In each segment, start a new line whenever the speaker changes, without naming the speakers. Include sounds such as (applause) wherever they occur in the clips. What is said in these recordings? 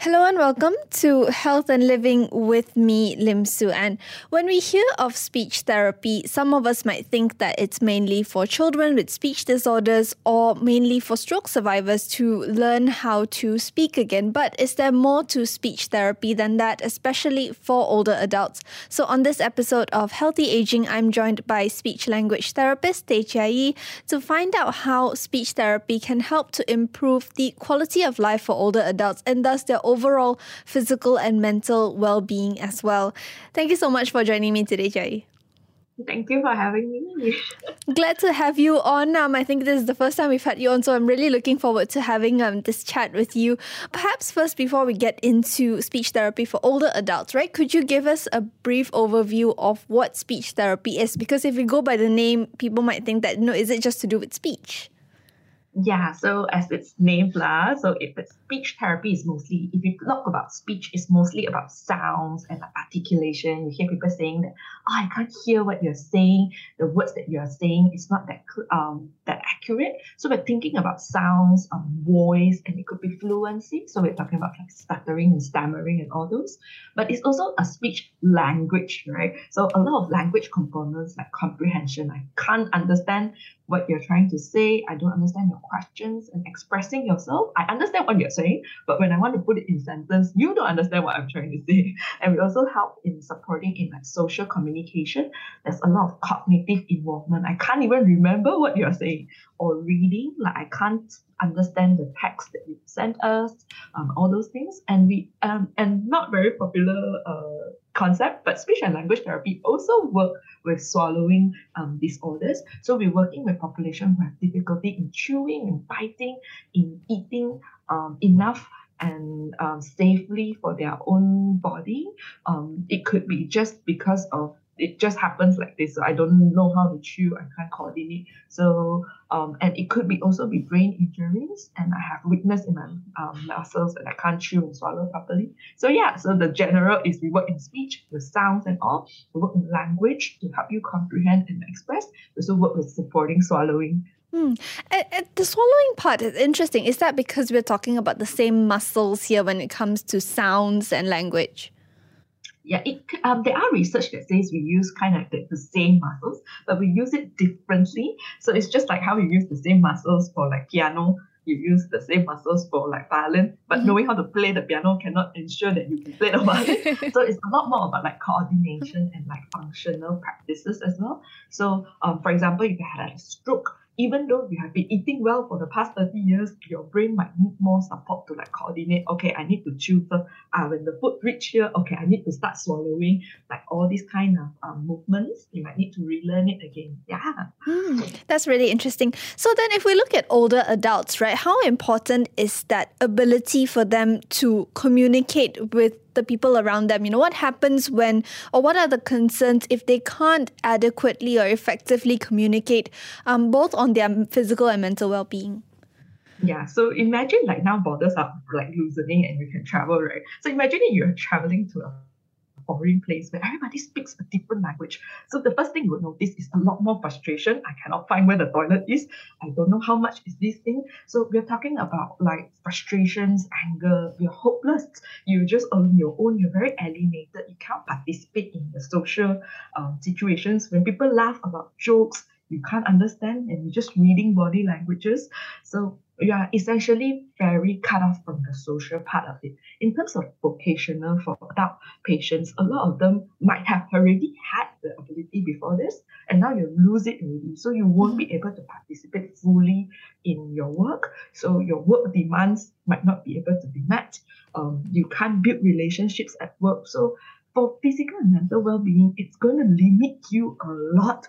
Hello and welcome to Health and Living with me, Lim Su. And when we hear of speech therapy, some of us might think that it's mainly for children with speech disorders or mainly for stroke survivors to learn how to speak again. But is there more to speech therapy than that, especially for older adults? So on this episode of Healthy Aging, I'm joined by speech language therapist Teh Chia Yi to find out how speech therapy can help to improve the quality of life for older adults and thus their overall physical and mental well being as well. Thank you so much for joining me today, Jai.
Thank you for having me.
Glad to have you on. Um, I think this is the first time we've had you on, so I'm really looking forward to having um, this chat with you. Perhaps first, before we get into speech therapy for older adults, right? Could you give us a brief overview of what speech therapy is? Because if we go by the name, people might think that, no, is it just to do with speech?
Yeah, so as its name lah, so if it's speech therapy is mostly if you talk about speech, it's mostly about sounds and like articulation. You hear people saying that, oh, I can't hear what you're saying. The words that you're saying is not that um that accurate. So we're thinking about sounds, um, voice, and it could be fluency. So we're talking about like stuttering and stammering and all those. But it's also a speech language, right? So a lot of language components like comprehension. I can't understand what you're trying to say. I don't understand your questions and expressing yourself. I understand what you're saying, but when I want to put it in sentence, you don't understand what I'm trying to say. (laughs) And we also help in supporting in like social communication. There's a lot of cognitive involvement. I can't even remember what you're saying or reading. Like I can't understand the text that you sent us, um, all those things. And we um and not very popular uh concept, but speech and language therapy also work with swallowing um, disorders. So we're working with population who have difficulty in chewing and biting, in eating um, enough and um, safely for their own body. Um, it could be just because of it just happens like this. So I don't know how to chew. I can't coordinate. So um, and it could be also be brain injuries, and I have weakness in my um, muscles and I can't chew and swallow properly. So yeah, so the general is we work in speech, with sounds and all. We work in language to help you comprehend and express. We also work with supporting swallowing.
Hmm. And, and the swallowing part is interesting. Is that because we're talking about the same muscles here when it comes to sounds and language?
Yeah, it um, there are research that says we use kind of the, the same muscles, but we use it differently. So it's just like how you use the same muscles for like piano, you use the same muscles for like violin, but mm-hmm. knowing how to play the piano cannot ensure that you can play the violin. (laughs) so it's a lot more about like coordination and like functional practices as well. So um, for example, if you had a stroke, even though you have been eating well for the past 30 years, your brain might need more support to like coordinate. Okay, I need to chew first. Uh, when the food reach here, okay, I need to start swallowing. Like all these kind of um, movements, you might need to relearn it again. Yeah.
Mm, that's really interesting. So then if we look at older adults, right, how important is that ability for them to communicate with the people around them? You know, what happens when, or what are the concerns if they can't adequately or effectively communicate um, both on their physical and mental well being?
Yeah, so imagine like now borders are like loosening and you can travel, right? So imagine you're traveling to a foreign place where everybody speaks a different language. So the first thing you would notice is a lot more frustration. I cannot find where the toilet is. I don't know how much is this thing. So we're talking about like frustrations, anger. You're hopeless. You're just on your own. You're very alienated. You can't participate in the social um, situations. When people laugh about jokes, you can't understand and you're just reading body languages. So you are essentially very cut off from the social part of it. In terms of vocational for adult patients, a lot of them might have already had the ability before this, and now you lose it already. So you won't be able to participate fully in your work. So your work demands might not be able to be met. Um, you can't build relationships at work. So for physical and mental well-being, it's going to limit you a lot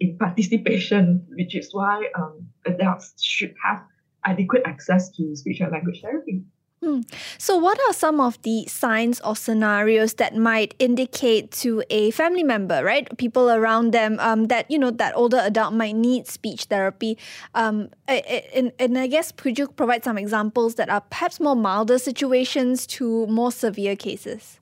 in participation, which is why um, adults should have adequate access to speech and language therapy.
Hmm. So, what are some of the signs or scenarios that might indicate to a family member, right, people around them, um, that you know that older adult might need speech therapy? Um, and, and I guess could you provide some examples that are perhaps more milder situations to more severe cases?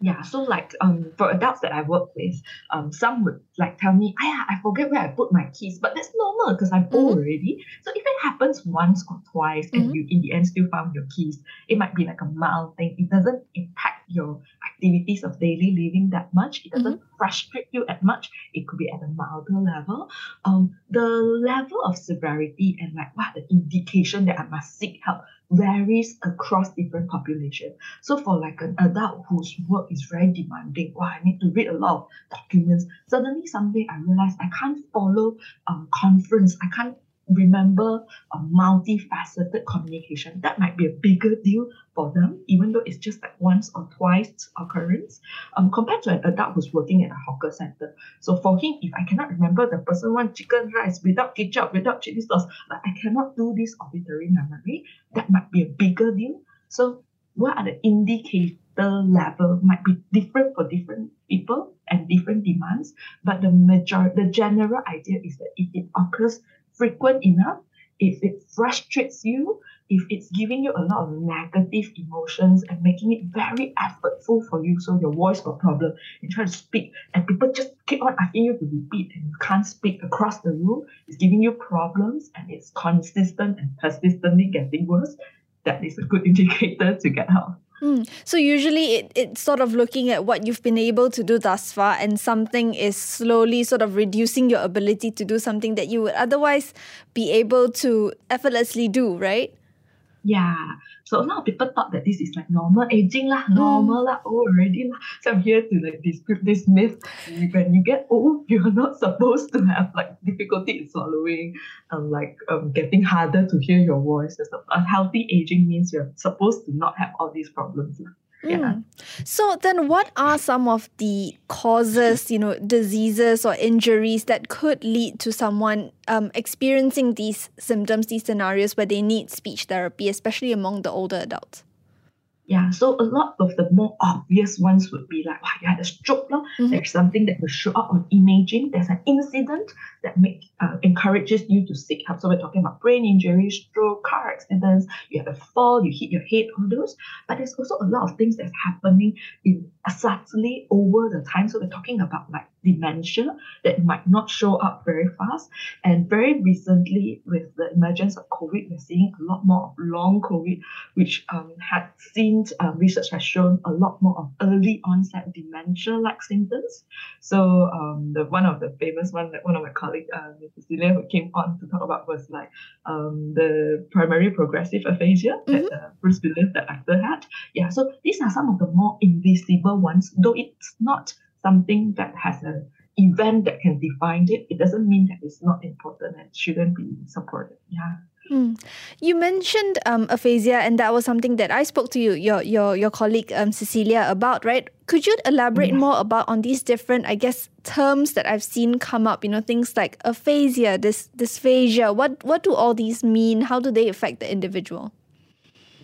Yeah, so like um for adults that I work with, um some would like tell me, I I forget where I put my keys, but that's normal because I'm old
Mhm.
already. So if it happens once or twice and
Mhm.
you in the end still found your keys, it might be like a mild thing. It doesn't impact your activities of daily living that much. It doesn't frustrate you as much. It could be at a milder level. Um, the level of severity and like what the indication that I must seek help varies across different population. So for like an adult whose work is very demanding, wow, I need to read a lot of documents. Suddenly someday I realize I can't follow um conference. I can't remember a multifaceted communication. That might be a bigger deal for them, even though it's just like once or twice occurrence, um, compared to an adult who's working at a hawker center. So for him, if I cannot remember the person want chicken rice without ketchup, without chili sauce, like I cannot do this auditory memory, that might be a bigger deal. So what are the indicator level might be different for different people and different demands, but the major the general idea is that if it occurs frequent enough, if it frustrates you, if it's giving you a lot of negative emotions and making it very effortful for you, so your voice got problem, you try to speak and people just keep on asking you to repeat and you can't speak across the room, it's giving you problems and it's consistent and persistently getting worse, that is a good (laughs) indicator to get help.
Mm. So usually it, it's sort of looking at what you've been able to do thus far and something is slowly sort of reducing your ability to do something that you would otherwise be able to effortlessly do, right?
Yeah. So a lot of people thought that this is like normal aging lah, normal lah, old already lah. So I'm here to like disprove this myth. When you get old, (laughs) you're not supposed to have like difficulty in swallowing, um, like um, getting harder to hear your voice. and stuff. A healthy aging means you're supposed to not have all these problems. lah. Yeah.
Mm. So then what are some of the causes, you know, diseases or injuries that could lead to someone um, experiencing these symptoms, these scenarios where they need speech therapy, especially among the older adults?
Yeah, so a lot of the more obvious ones would be like, wow, you had a stroke. lor.
Mhm.
There's something that will show up on imaging. There's an incident that make, uh, encourages you to seek help. So we're talking about brain injury, stroke, car accidents, you have a fall, you hit your head, all those. But there's also a lot of things that's happening in subtly over the time. So we're talking about like dementia that might not show up very fast. And very recently, with the emergence of COVID, we're seeing a lot more of long COVID which um, had seen uh, research has shown a lot more of early onset dementia-like symptoms. So um, the one of the famous one that one of my colleagues, uh. Cecilia, who came on to talk about was like um, the primary progressive aphasia that uh, Bruce Willis, the actor, had. Yeah, so these are some of the more invisible ones, though it's not something that has an event that can define it. It doesn't mean that it's not important and shouldn't be supported. Yeah.
Mm. You mentioned um, aphasia, and that was something that I spoke to you, your your your colleague um, Cecilia about, right? Could you elaborate more about on these different, I guess, terms that I've seen come up? You know, things like aphasia, dys, dysphagia. What what do all these mean? How do they affect the individual?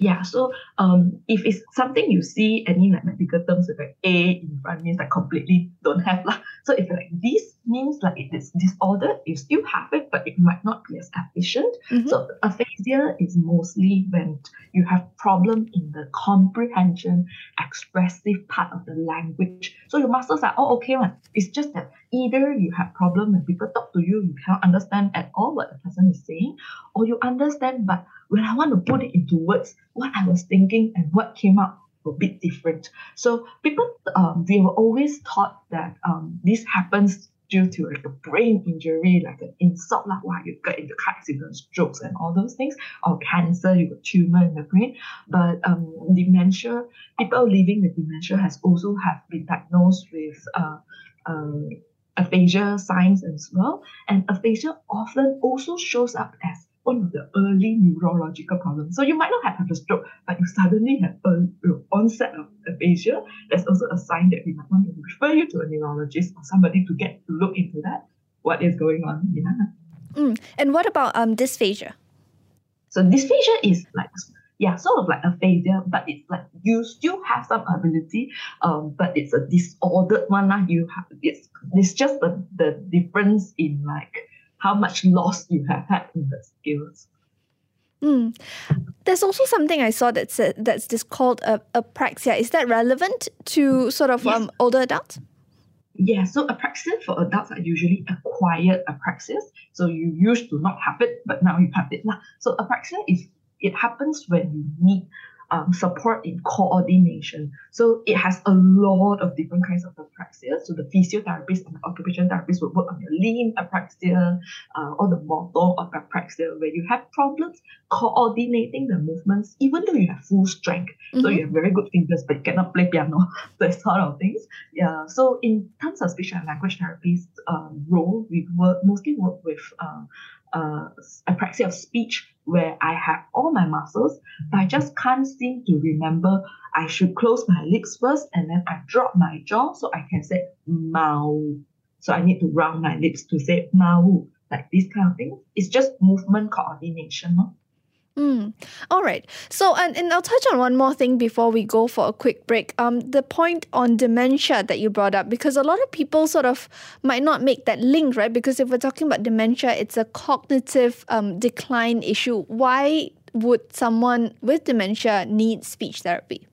Yeah, so um, if it's something you see any like medical terms with like A in front means like completely don't have lah. (laughs) So if like this means like it is disordered, you still have it, but it might not be as efficient.
Mhm.
So aphasia is mostly when you have problem in the comprehension, expressive part of the language. So your muscles are all okay one. It's just that either you have problem when people talk to you, you cannot understand at all what the person is saying, or you understand, but when I want to put it into words, what I was thinking and what came out a bit different. So people, um, we were always taught that um, this happens due to like a brain injury, like an insult, like why you got into car accident, strokes, and all those things, or cancer, you got tumor in the brain. But um, dementia, people living with dementia has also have been diagnosed with uh, um, aphasia signs as well. And aphasia often also shows up as one of the early neurological problems. So you might not have had a stroke, but you suddenly have an onset of aphasia. That's also a sign that we might want to refer you to a neurologist or somebody to get to look into that. What is going on? Yeah.
Mm. And what about um dysphagia?
So dysphagia is like yeah, sort of like aphasia, but it's like you still have some ability, um, but it's a disordered one. lah. You have it's it's just the, the difference in like how much loss you have had in the skills.
Mm. There's also something I saw that's that's this called a, apraxia. Is that relevant to sort of yes. um, older adults?
Yeah, so apraxia for adults are usually acquired apraxias. So you used to not have it, but now you have it. So apraxia is it happens when you need um, support in coordination. So it has a lot of different kinds of apraxia. So the physiotherapist and the occupational therapist will work on your limb apraxia uh, or the motor of apraxia where you have problems coordinating the movements, even though you have full strength. Mm-hmm. So you have very good fingers, but you cannot play piano, (laughs) that sort of things. Yeah. So in terms of speech and language therapist um, role, we work mostly work with uh, uh, apraxia of speech where I have all my muscles, but I just can't seem to remember I should close my lips first and then I drop my jaw so I can say mau. So I need to round my lips to say mau, like this kind of thing. It's just movement coordination. No?
Mm. All right. So, and, and I'll touch on one more thing before we go for a quick break. Um, the point on dementia that you brought up, because a lot of people sort of might not make that link, right? Because if we're talking about dementia, it's a cognitive um, decline issue. Why would someone with dementia need speech therapy?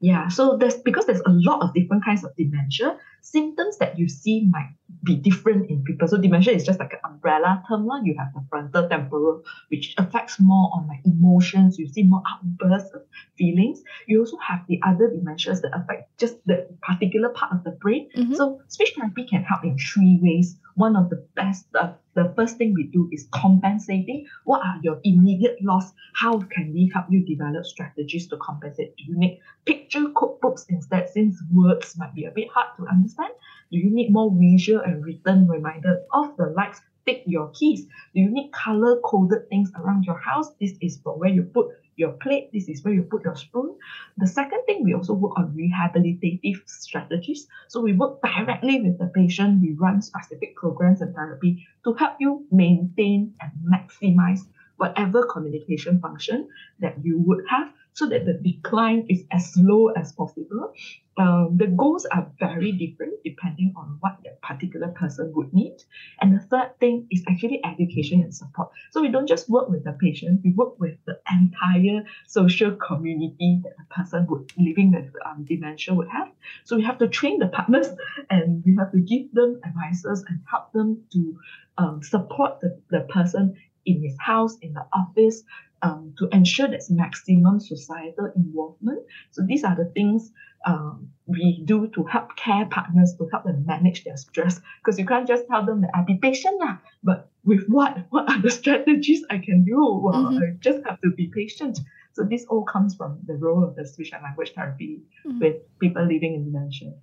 Yeah, so there's because there's a lot of different kinds of dementia symptoms that you see might be different in people. So dementia is just like an umbrella term. Lah. You have the frontal temporal, which affects more on like emotions. You see more outbursts of feelings. You also have the other dementias that affect just the particular part of the brain. Mm-hmm. So speech therapy can help in three ways. One of the best, uh, the first thing we do is compensating. What are your immediate loss? How can we help you develop strategies to compensate? Do you need picture cookbooks instead, since words might be a bit hard to understand? Do you need more visual and written reminders of the lights? Take your keys. Do you need color coded things around your house? This is for where you put your plate. This is where you put your spoon. The second thing, we also work on rehabilitative strategies. So we work directly with the patient. We run specific programs and therapy to help you maintain and maximize whatever communication function that you would have so that the decline is as low as possible. Um, the goals are very different depending on what that particular person would need. And the third thing is actually education and support. So we don't just work with the patient, we work with the entire social community that the person would living with um, dementia would have. So we have to train the partners (laughs) and we have to give them advices and help them to um, support the, the person in his house, in the office, um, to ensure there's maximum societal involvement. So these are the things um, we do to help care partners to help them manage their stress. Because you can't just tell them that I'll be patient, lah, but with what? What are the strategies I can do? Well, mm-hmm. I just have to be patient. So this all comes from the role of the speech and language therapy mm-hmm. with people living in dementia.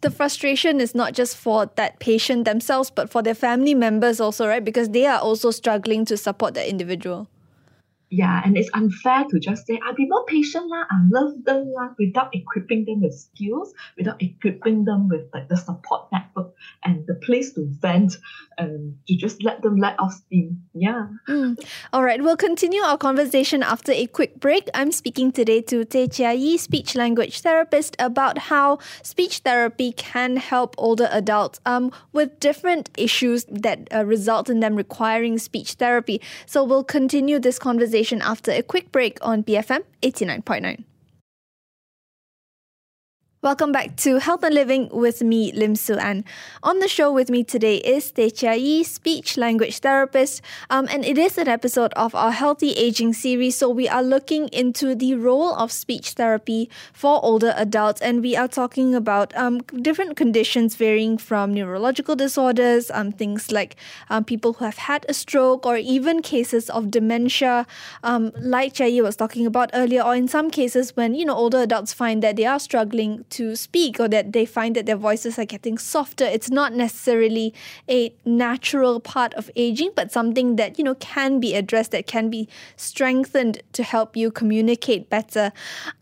The frustration is not just for that patient themselves, but for their family members also, right? Because they are also struggling to support that individual
yeah, and it's unfair to just say, I'll be more patient lah, I love them lah, without equipping them with skills, without equipping them with like the support network and the place to vent and to just let them let off steam. Yeah.
Mm. All right, we'll continue our conversation after a quick break. I'm speaking today to Teh Chia Yi, speech language therapist, about how speech therapy can help older adults um, with different issues that uh, result in them requiring speech therapy. So we'll continue this conversation conversation after a quick break on BFM 89.9. Welcome back to Health and Living with me, Lim Su An. On the show with me today is Teh Chia Yi, speech language therapist, um, and it is an episode of our Healthy Aging series. So we are looking into the role of speech therapy for older adults, and we are talking about um, different conditions varying from neurological disorders, um, things like um, people who have had a stroke, or even cases of dementia, um, like Chia Yi was talking about earlier, or in some cases when you know older adults find that they are struggling speak or that they find that their voices are getting softer. It's not necessarily a natural part of aging, but something that, you know, can be addressed, that can be strengthened to help you communicate better.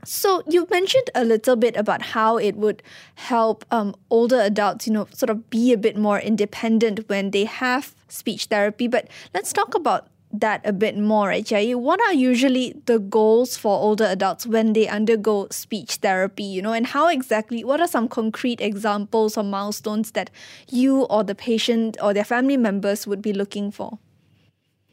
So you mentioned a little bit about how it would help um, older adults, you know, sort of be a bit more independent when they have speech therapy. But let's talk about that a bit more, right, Yi? What are usually the goals for older adults when they undergo speech therapy, you know, and how exactly, what are some concrete examples or milestones that you or the patient or their family members would be looking for?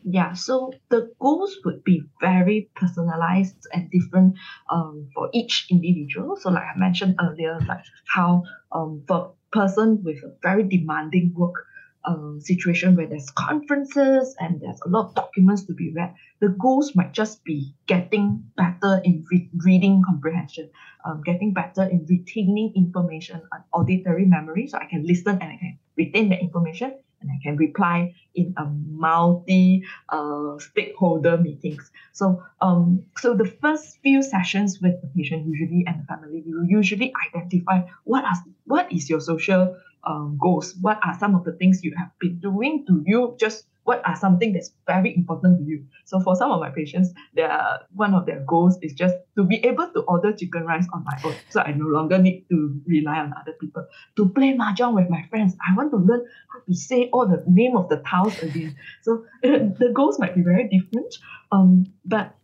Yeah, so the goals would be very personalized and different um, for each individual. So, like I mentioned earlier, like how um, for person with a very demanding work um, situation where there's conferences and there's a lot of documents to be read, the goals might just be getting better in re- reading comprehension, um, getting better in retaining information on auditory memory, so I can listen and I can retain the information and I can reply in a multi uh, stakeholder meetings. So um, so the first few sessions with the patient usually and the family, will usually identify what are what is your social um, goals? What are some of the things you have been doing? Do you just what are something that's very important to you? So for some of my patients, their one of their goals is just to be able to order chicken rice on my own. So I no longer need to rely on other people. To play mahjong with my friends, I want to learn how to say all the name of the tiles again. So (laughs) the goals might be very different, um, but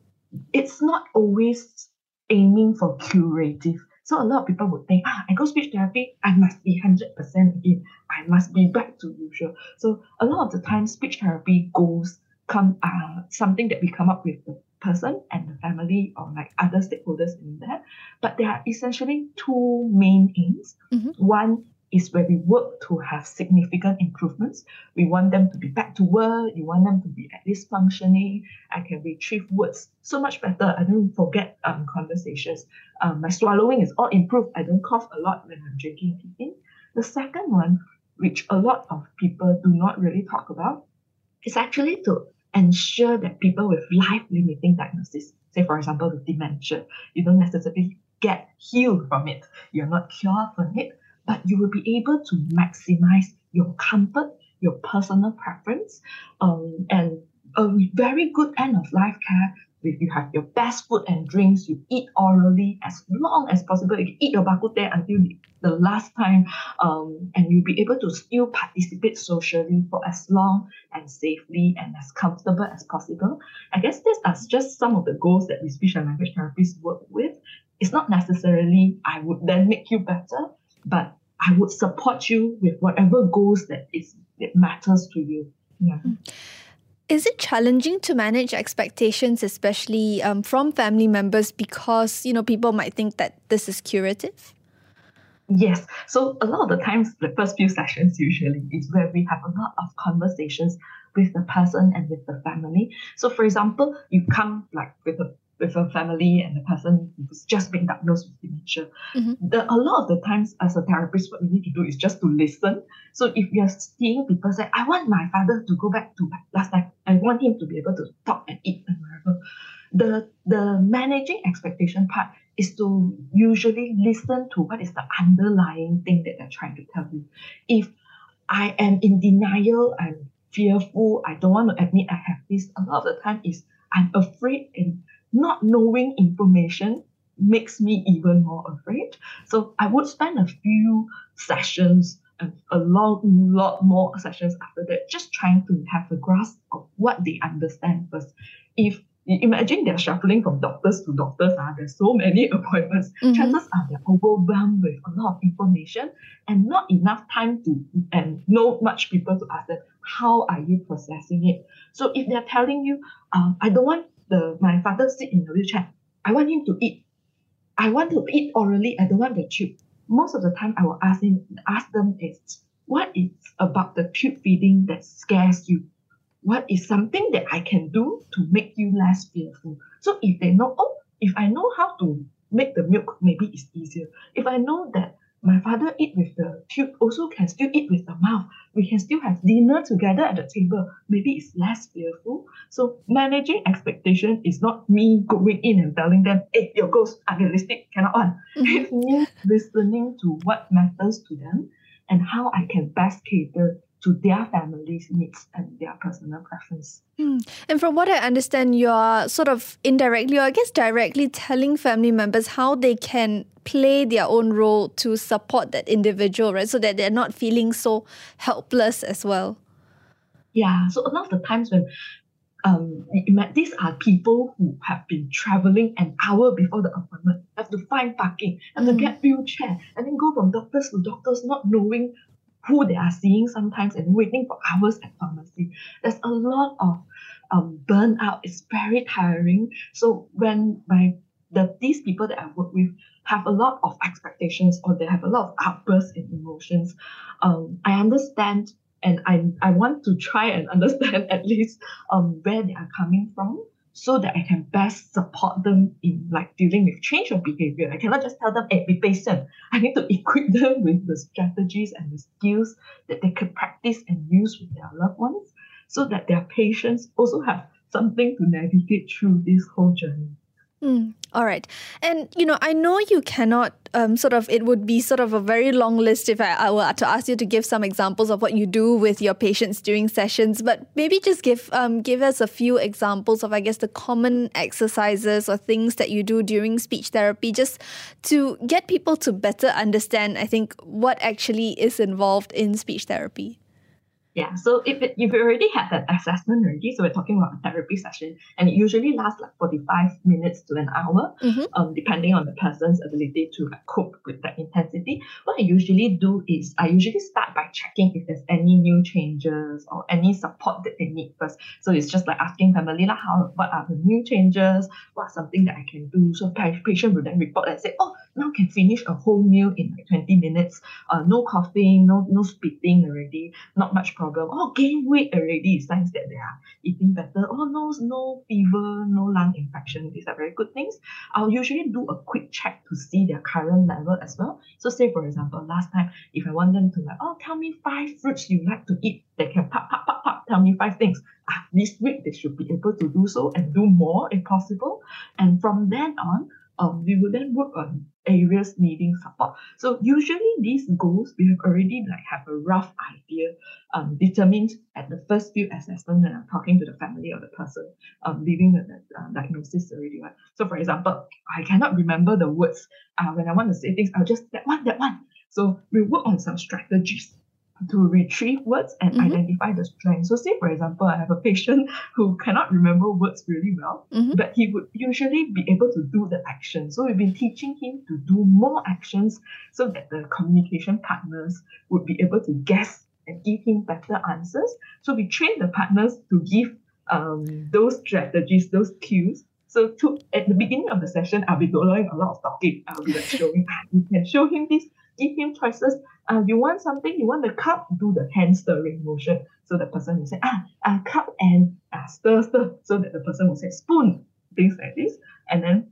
it's not always aiming for curative so a lot of people would think, ah, I go speech therapy, I must be 100% again. I must be back to usual. So a lot of the time, speech therapy goals come uh, something that we come up with the person and the family or like other stakeholders in there. But there are essentially two main aims. Mm-hmm. One is where we work to have significant improvements. We want them to be back to work. You want them to be at least functioning. I can retrieve words so much better. I don't forget um, conversations. Um, my swallowing is all improved. I don't cough a lot when I'm drinking tea. The second one, which a lot of people do not really talk about, is actually to ensure that people with life-limiting diagnosis, say for example with dementia, you don't necessarily get healed from it. You're not cured from it, but you will be able to maximize your comfort, your personal preference, um, and a very good end of life care. If you have your best food and drinks, you eat orally as long as possible. You eat your bak kut teh until the last time, um, and you'll be able to still participate socially for as long and safely and as comfortable as possible. I guess these are just some of the goals that we speech and language therapists work with. It's not necessarily I would then make you better, but I would support you with whatever goals that is that matters to you. Yeah. Hmm.
Is it challenging to manage expectations, especially um, from family members, because you know people might think that this is curative?
Yes. So a lot of the times, the first few sessions usually is where we have a lot of conversations with the person and with the family. So, for example, you come like with a with a family and the person who's just being diagnosed with dementia. Mm-hmm. The, a lot of the times as a therapist, what we need to do is just to listen. So if you're seeing people say, I want my father to go back to last time, I want him to be able to talk and eat and whatever. The the managing expectation part is to usually listen to what is the underlying thing that they're trying to tell you. If I am in denial, I'm fearful, I don't want to admit I have this, a lot of the time is I'm afraid and not knowing information makes me even more afraid. So I would spend a few sessions and a lot, lot more sessions after that, just trying to have a grasp of what they understand first. If imagine they're shuffling from doctors to doctors, uh, there's so many (laughs) appointments. Mm-hmm. Chances are they're overwhelmed with a lot of information and not enough time to and not much people to ask them how are you processing it. So if they're telling you, um, I don't want the my father sit in the wheelchair. I want him to eat. I want to eat orally. I don't want the tube. Most of the time, I will ask him, ask them is what is about the tube feeding that scares you? What is something that I can do to make you less fearful? So if they know, oh, if I know how to make the milk, maybe it's easier. If I know that my father eat with the tube, also can still eat with the mouth. We can still have dinner together at the table. Maybe it's less fearful. So managing expectation is not me going in and telling them, hey, your goals are realistic, cannot on. Mm-hmm. It's me listening to what matters to them and how I can best cater to their family's needs and their personal preference.
Mm. And from what I understand, you're sort of indirectly, or I guess directly, telling family members how they can play their own role to support that individual, right? So that they're not feeling so helpless as well.
Yeah. So a lot of the times when um, these are people who have been traveling an hour before the appointment, have to find parking, have mm. to get wheelchair, and then go from doctors to doctors, not knowing who they are seeing sometimes and waiting for hours at pharmacy. There's a lot of um, burn out. It's very tiring. So when my the these people that I work with have a lot of expectations or they have a lot of outbursts in emotions, um, I understand and I, I want to try and (laughs) understand at least um, where they are coming from so that I can best support them in like dealing with change of behavior. I cannot just tell them, hey, be patient. I need to (laughs) equip them with the strategies and the skills that they can practice and use with their loved ones so that their patients also have something to navigate through this whole journey.
Mm, all right. And, you know, I know you cannot um, sort of, it would be sort of a very long list if I, I were to ask you to give some examples of what you do with your patients during sessions, but maybe just give, um, give us a few examples of, I guess, the common exercises or things that you do during speech therapy, just to get people to better understand, I think, what actually is involved in speech therapy.
Yeah, so if, it, if you already had that assessment already, so we're talking about a therapy session, and it usually lasts like 45 minutes to an hour, mm-hmm. um, depending on the person's ability to like, cope with that intensity. What I usually do is I usually start by checking if there's any new changes or any support that they need first. So it's just like asking family, like, how, what are the new changes? What's something that I can do? So patient will then report and say, oh, now can finish a whole meal in like 20 minutes. Uh, no coughing, no no spitting already, not much problem. Oh, gain weight already, signs that they are eating better. Oh, no, no fever, no lung infection. These are very good things. I'll usually do a quick check to see their current level as well. So say for example, last time, if I want them to like, oh, tell me five fruits you like to eat, they can pop, pop, pop, pop, tell me five things. Ah, this week they should be able to do so and do more if possible. And from then on, um, we will then work on areas needing support. So usually these goals we have already like have a rough idea um, determined at the first few assessment when I'm talking to the family or the person um, leaving the uh, diagnosis already. Right? So for example, I cannot remember the words uh, when I want to say things. I'll just that one, that one. So we work on some strategies to retrieve words and mm-hmm. identify the strength. So, say for example, I have a patient (laughs) who cannot remember words really well, mm-hmm. but he would usually be able to do the action. So, we've been teaching him to do more actions so that the communication partners would be able to guess and give him better answers. So, we train the partners to give um, those strategies, those cues. So, to, at the beginning of the session, I'll be doing a lot of talking. I'll be like showing, ah, you can show him this give him choices. Uh, you want something, you want the cup, do the hand stirring motion. So the person will say, ah, a cup and uh, stir, stir. So that the person will say spoon, things like this. And then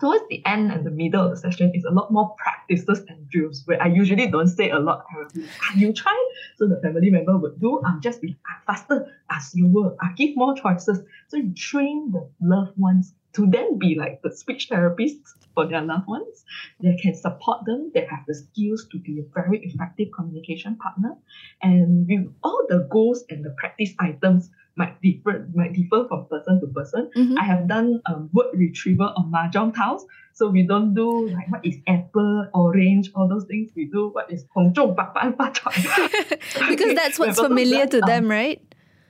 towards the end and the middle of the session is a lot more practices and drills where I usually don't say a lot. I will be, ah, you try. So the family member would do, um, just be ah, faster as you will. I give more choices. So you train the loved ones to then be like the speech therapists for their loved ones. They can support them. They have the skills to be a very effective communication partner. And with all the goals and the practice items might differ might differ from person to person. Mm-hmm. I have done um, word retrieval on mahjong tiles. So we don't do like what is apple, orange, all those things. We do what is Hong Zhong (laughs)
Because (laughs) that's what's familiar to them, right?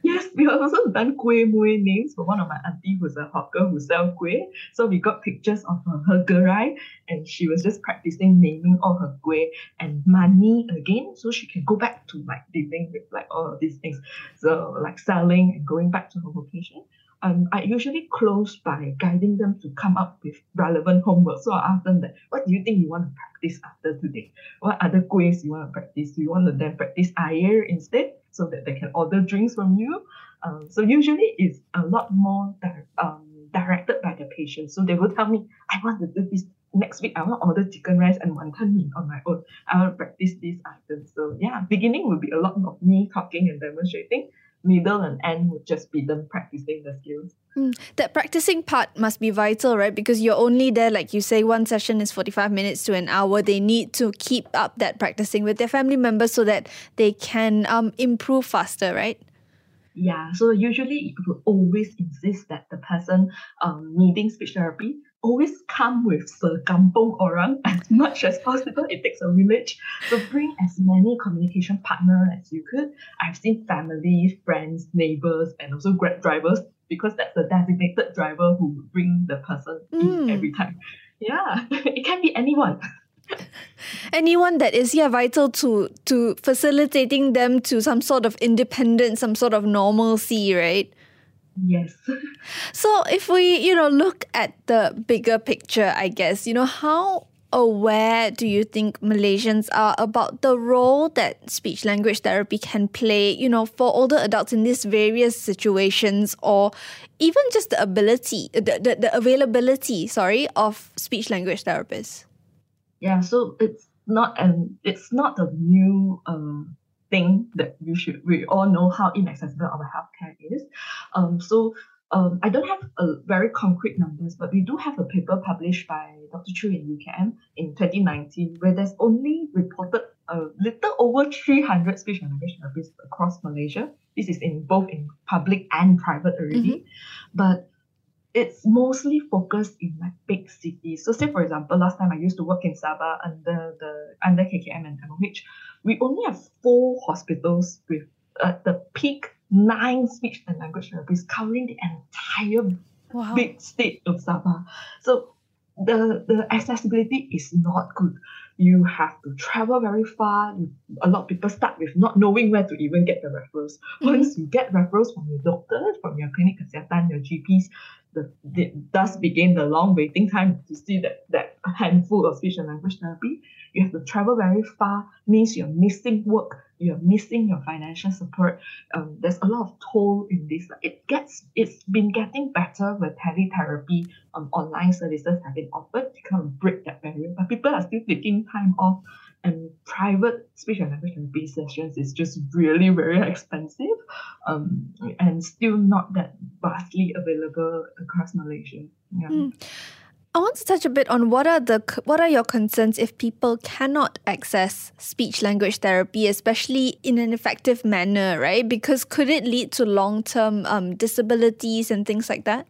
Yes, we have also done kueh mueh names for one of my auntie who's a hawker who sells kueh. So we got pictures of her, her gerai and she was just practicing naming all her kueh and money again so she can go back to like dealing with like all of these things. So like selling and going back to her vocation. Um, I usually close by guiding them to come up with relevant homework. So I ask them that, what do you think you want to practice after today? What other quiz you want to practice? Do you want to then practice air instead? so that they can order drinks from you. Um, so usually it's a lot more di- um, directed by the patient. So they will tell me, I want to do this next week. I want to order chicken rice and wonton mee on my own. I want to practice these items. So yeah, beginning will be a lot of me talking and demonstrating middle and end would just be them practicing the skills.
Mm, that practicing part must be vital, right? Because you're only there, like you say, one session is 45 minutes to an hour. They need to keep up that practicing with their family members so that they can um, improve faster, right?
Yeah, so usually it will always insist that the person um, needing speech therapy always come with sekampung orang (laughs) as much as possible. It takes a village. So bring as many communication partners as you could. I've seen family, friends, neighbors, and also grab drivers because that's the designated driver who will bring the person mm. every time. Yeah, (laughs) it can be anyone. (laughs)
anyone that is yeah vital to to facilitating them to some sort of independence some sort of normalcy right
Yes. (laughs)
so if we, you know, look at the bigger picture, I guess, you know, how aware do you think Malaysians are about the role that speech language therapy can play, you know, for older adults in these various situations or even just the ability, the, the, the availability, sorry, of speech language therapists?
Yeah, so it's not an it's not a new um thing that we should we all know how inaccessible our healthcare is. Um, so um, I don't have a very concrete numbers, but we do have a paper published by Dr. Chu in UKM in 2019 where there's only reported a little over 300 speech and language therapists across Malaysia. This is in both in public and private already, mm-hmm. but it's mostly focused in like big cities. So, say for example, last time I used to work in Sabah under the under KKM and MOH, we only have four hospitals with uh, the peak nine speech and language therapists covering the entire wow. big state of Sabah. So the the accessibility is not good. You have to travel very far. a lot of people start with not knowing where to even get the referrals. Mm-hmm. Once you get referrals from your doctors, from your clinic your GPs, the, the thus begin the long waiting time to see that that handful of speech and language therapy. You have to travel very far, means you're missing work, you're missing your financial support. Um, there's a lot of toll in this. It gets it's been getting better with teletherapy um, online services have been offered to kind of break that barrier. But people are still taking time off and private speech and language therapy sessions is just really very expensive um, and still not that vastly available across Malaysia. Yeah. Mm.
I want to touch a bit on what are the what are your concerns if people cannot access speech language therapy, especially in an effective manner, right? Because could it lead to long term um, disabilities and things like that?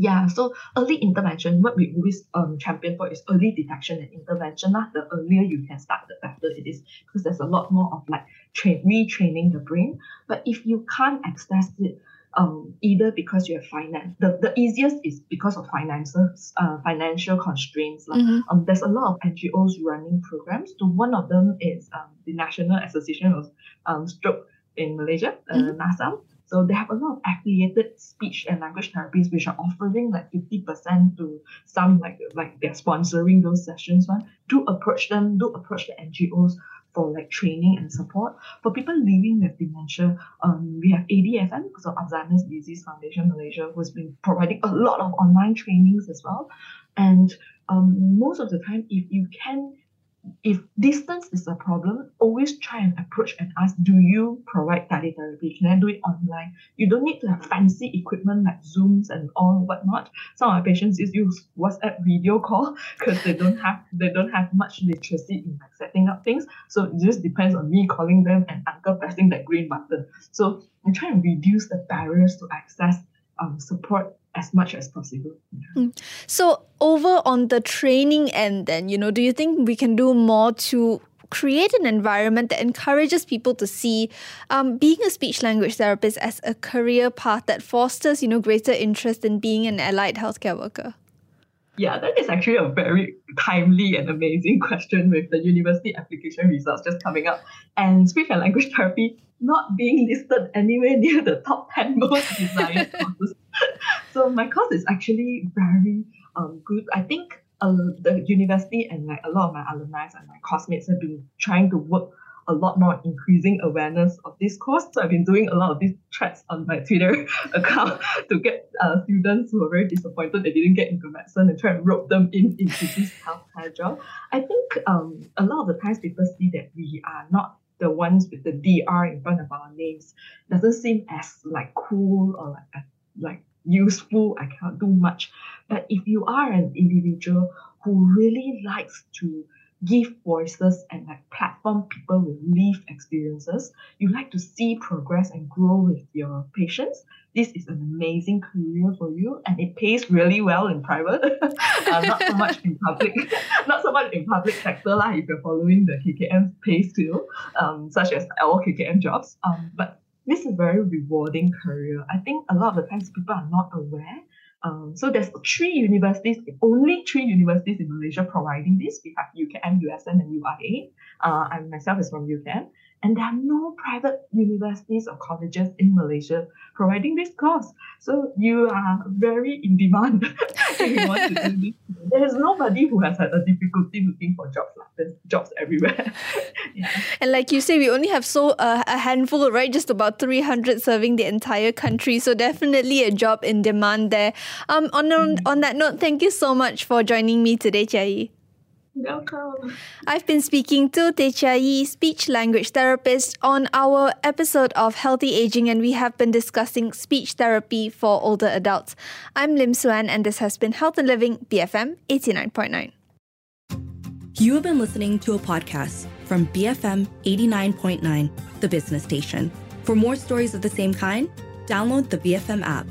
Yeah, so early intervention, what we always um, champion for is early detection and intervention. Lah. The earlier you can start, the better it is because there's a lot more of like train retraining the brain. But if you can't access it, um, either because you have finance. The, the easiest is because of finances, uh, financial constraints. Like, mm-hmm. um, there's a lot of NGOs running programs. So one of them is um, the National Association of um, Stroke in Malaysia, uh, mm-hmm. NASAM. So they have a lot of affiliated speech and language therapies which are offering like 50% to some like like they're sponsoring those sessions. One. Do approach them, do approach the NGOs for like training and support. For people living with dementia, um, we have ADFM, so Alzheimer's Disease Foundation Malaysia, who's been providing a lot of online trainings as well. And um, most of the time, if you can if distance is a problem, always try and approach and ask, do you provide teletherapy? Can I do it online? You don't need to have fancy equipment like Zooms and all whatnot. Some of our patients use WhatsApp video call (laughs) because they don't have they don't have much literacy in like setting up things. So it just depends on me calling them and uncle pressing that green button. So we try and reduce the barriers to access um, support as much as possible. Yeah. Mm.
So over on the training end then, you know, do you think we can do more to create an environment that encourages people to see um, being a speech language therapist as a career path that fosters, you know, greater interest in being an allied healthcare worker?
Yeah, that is actually a very timely and amazing (laughs) question with the university application results just coming up. And speech and language (laughs) therapy not being listed anywhere (laughs) near the top 10 (laughs) most desired courses. (laughs) so my course is actually very um, good. I think uh, the university and like a lot of my alumni and my classmates have been trying to work a lot more increasing awareness of this course. So I've been doing a lot of these threads on my Twitter account to get uh, students who are very disappointed they didn't get into medicine and try and rope them in into this healthcare job. I think um, a lot of the times people see that we are not the ones with the DR in front of our names doesn't seem as like cool or like uh, like useful. I cannot do much. But if you are an individual who really likes to give voices and like platform people with lived experiences. You like to see progress and grow with your patients. This is an amazing career for you, and it pays really well in private. (laughs) uh, not so much in public, (laughs) not so much in public sector lah. If you're following the KKM pay scale, um, such as all KKM jobs. Um, but this is a very rewarding career. I think a lot of the times people are not aware um, so there's three universities, only three universities in Malaysia providing this. We have UKM, USM, and UIA. Uh, I myself is from UKM. And there are no private universities or colleges in Malaysia providing this course. So you are very in demand (laughs) if you want to do this. There's nobody who has had a difficulty looking for jobs. Like There's jobs everywhere. (laughs) yeah.
And like you say, we only have so uh, a handful, right? Just about 300 serving the entire country. So definitely a job in demand there. Um, on, on, on that note, thank you so much for joining me today, Chia
Welcome.
I've been speaking to Teh Chia Yee, speech language therapist, on our episode of Healthy Aging, and we have been discussing speech therapy for older adults. I'm Lim Suan, and this has been Health and Living BFM 89.9.
You have been listening to a podcast from BFM 89.9, the business station. For more stories of the same kind, download the BFM app.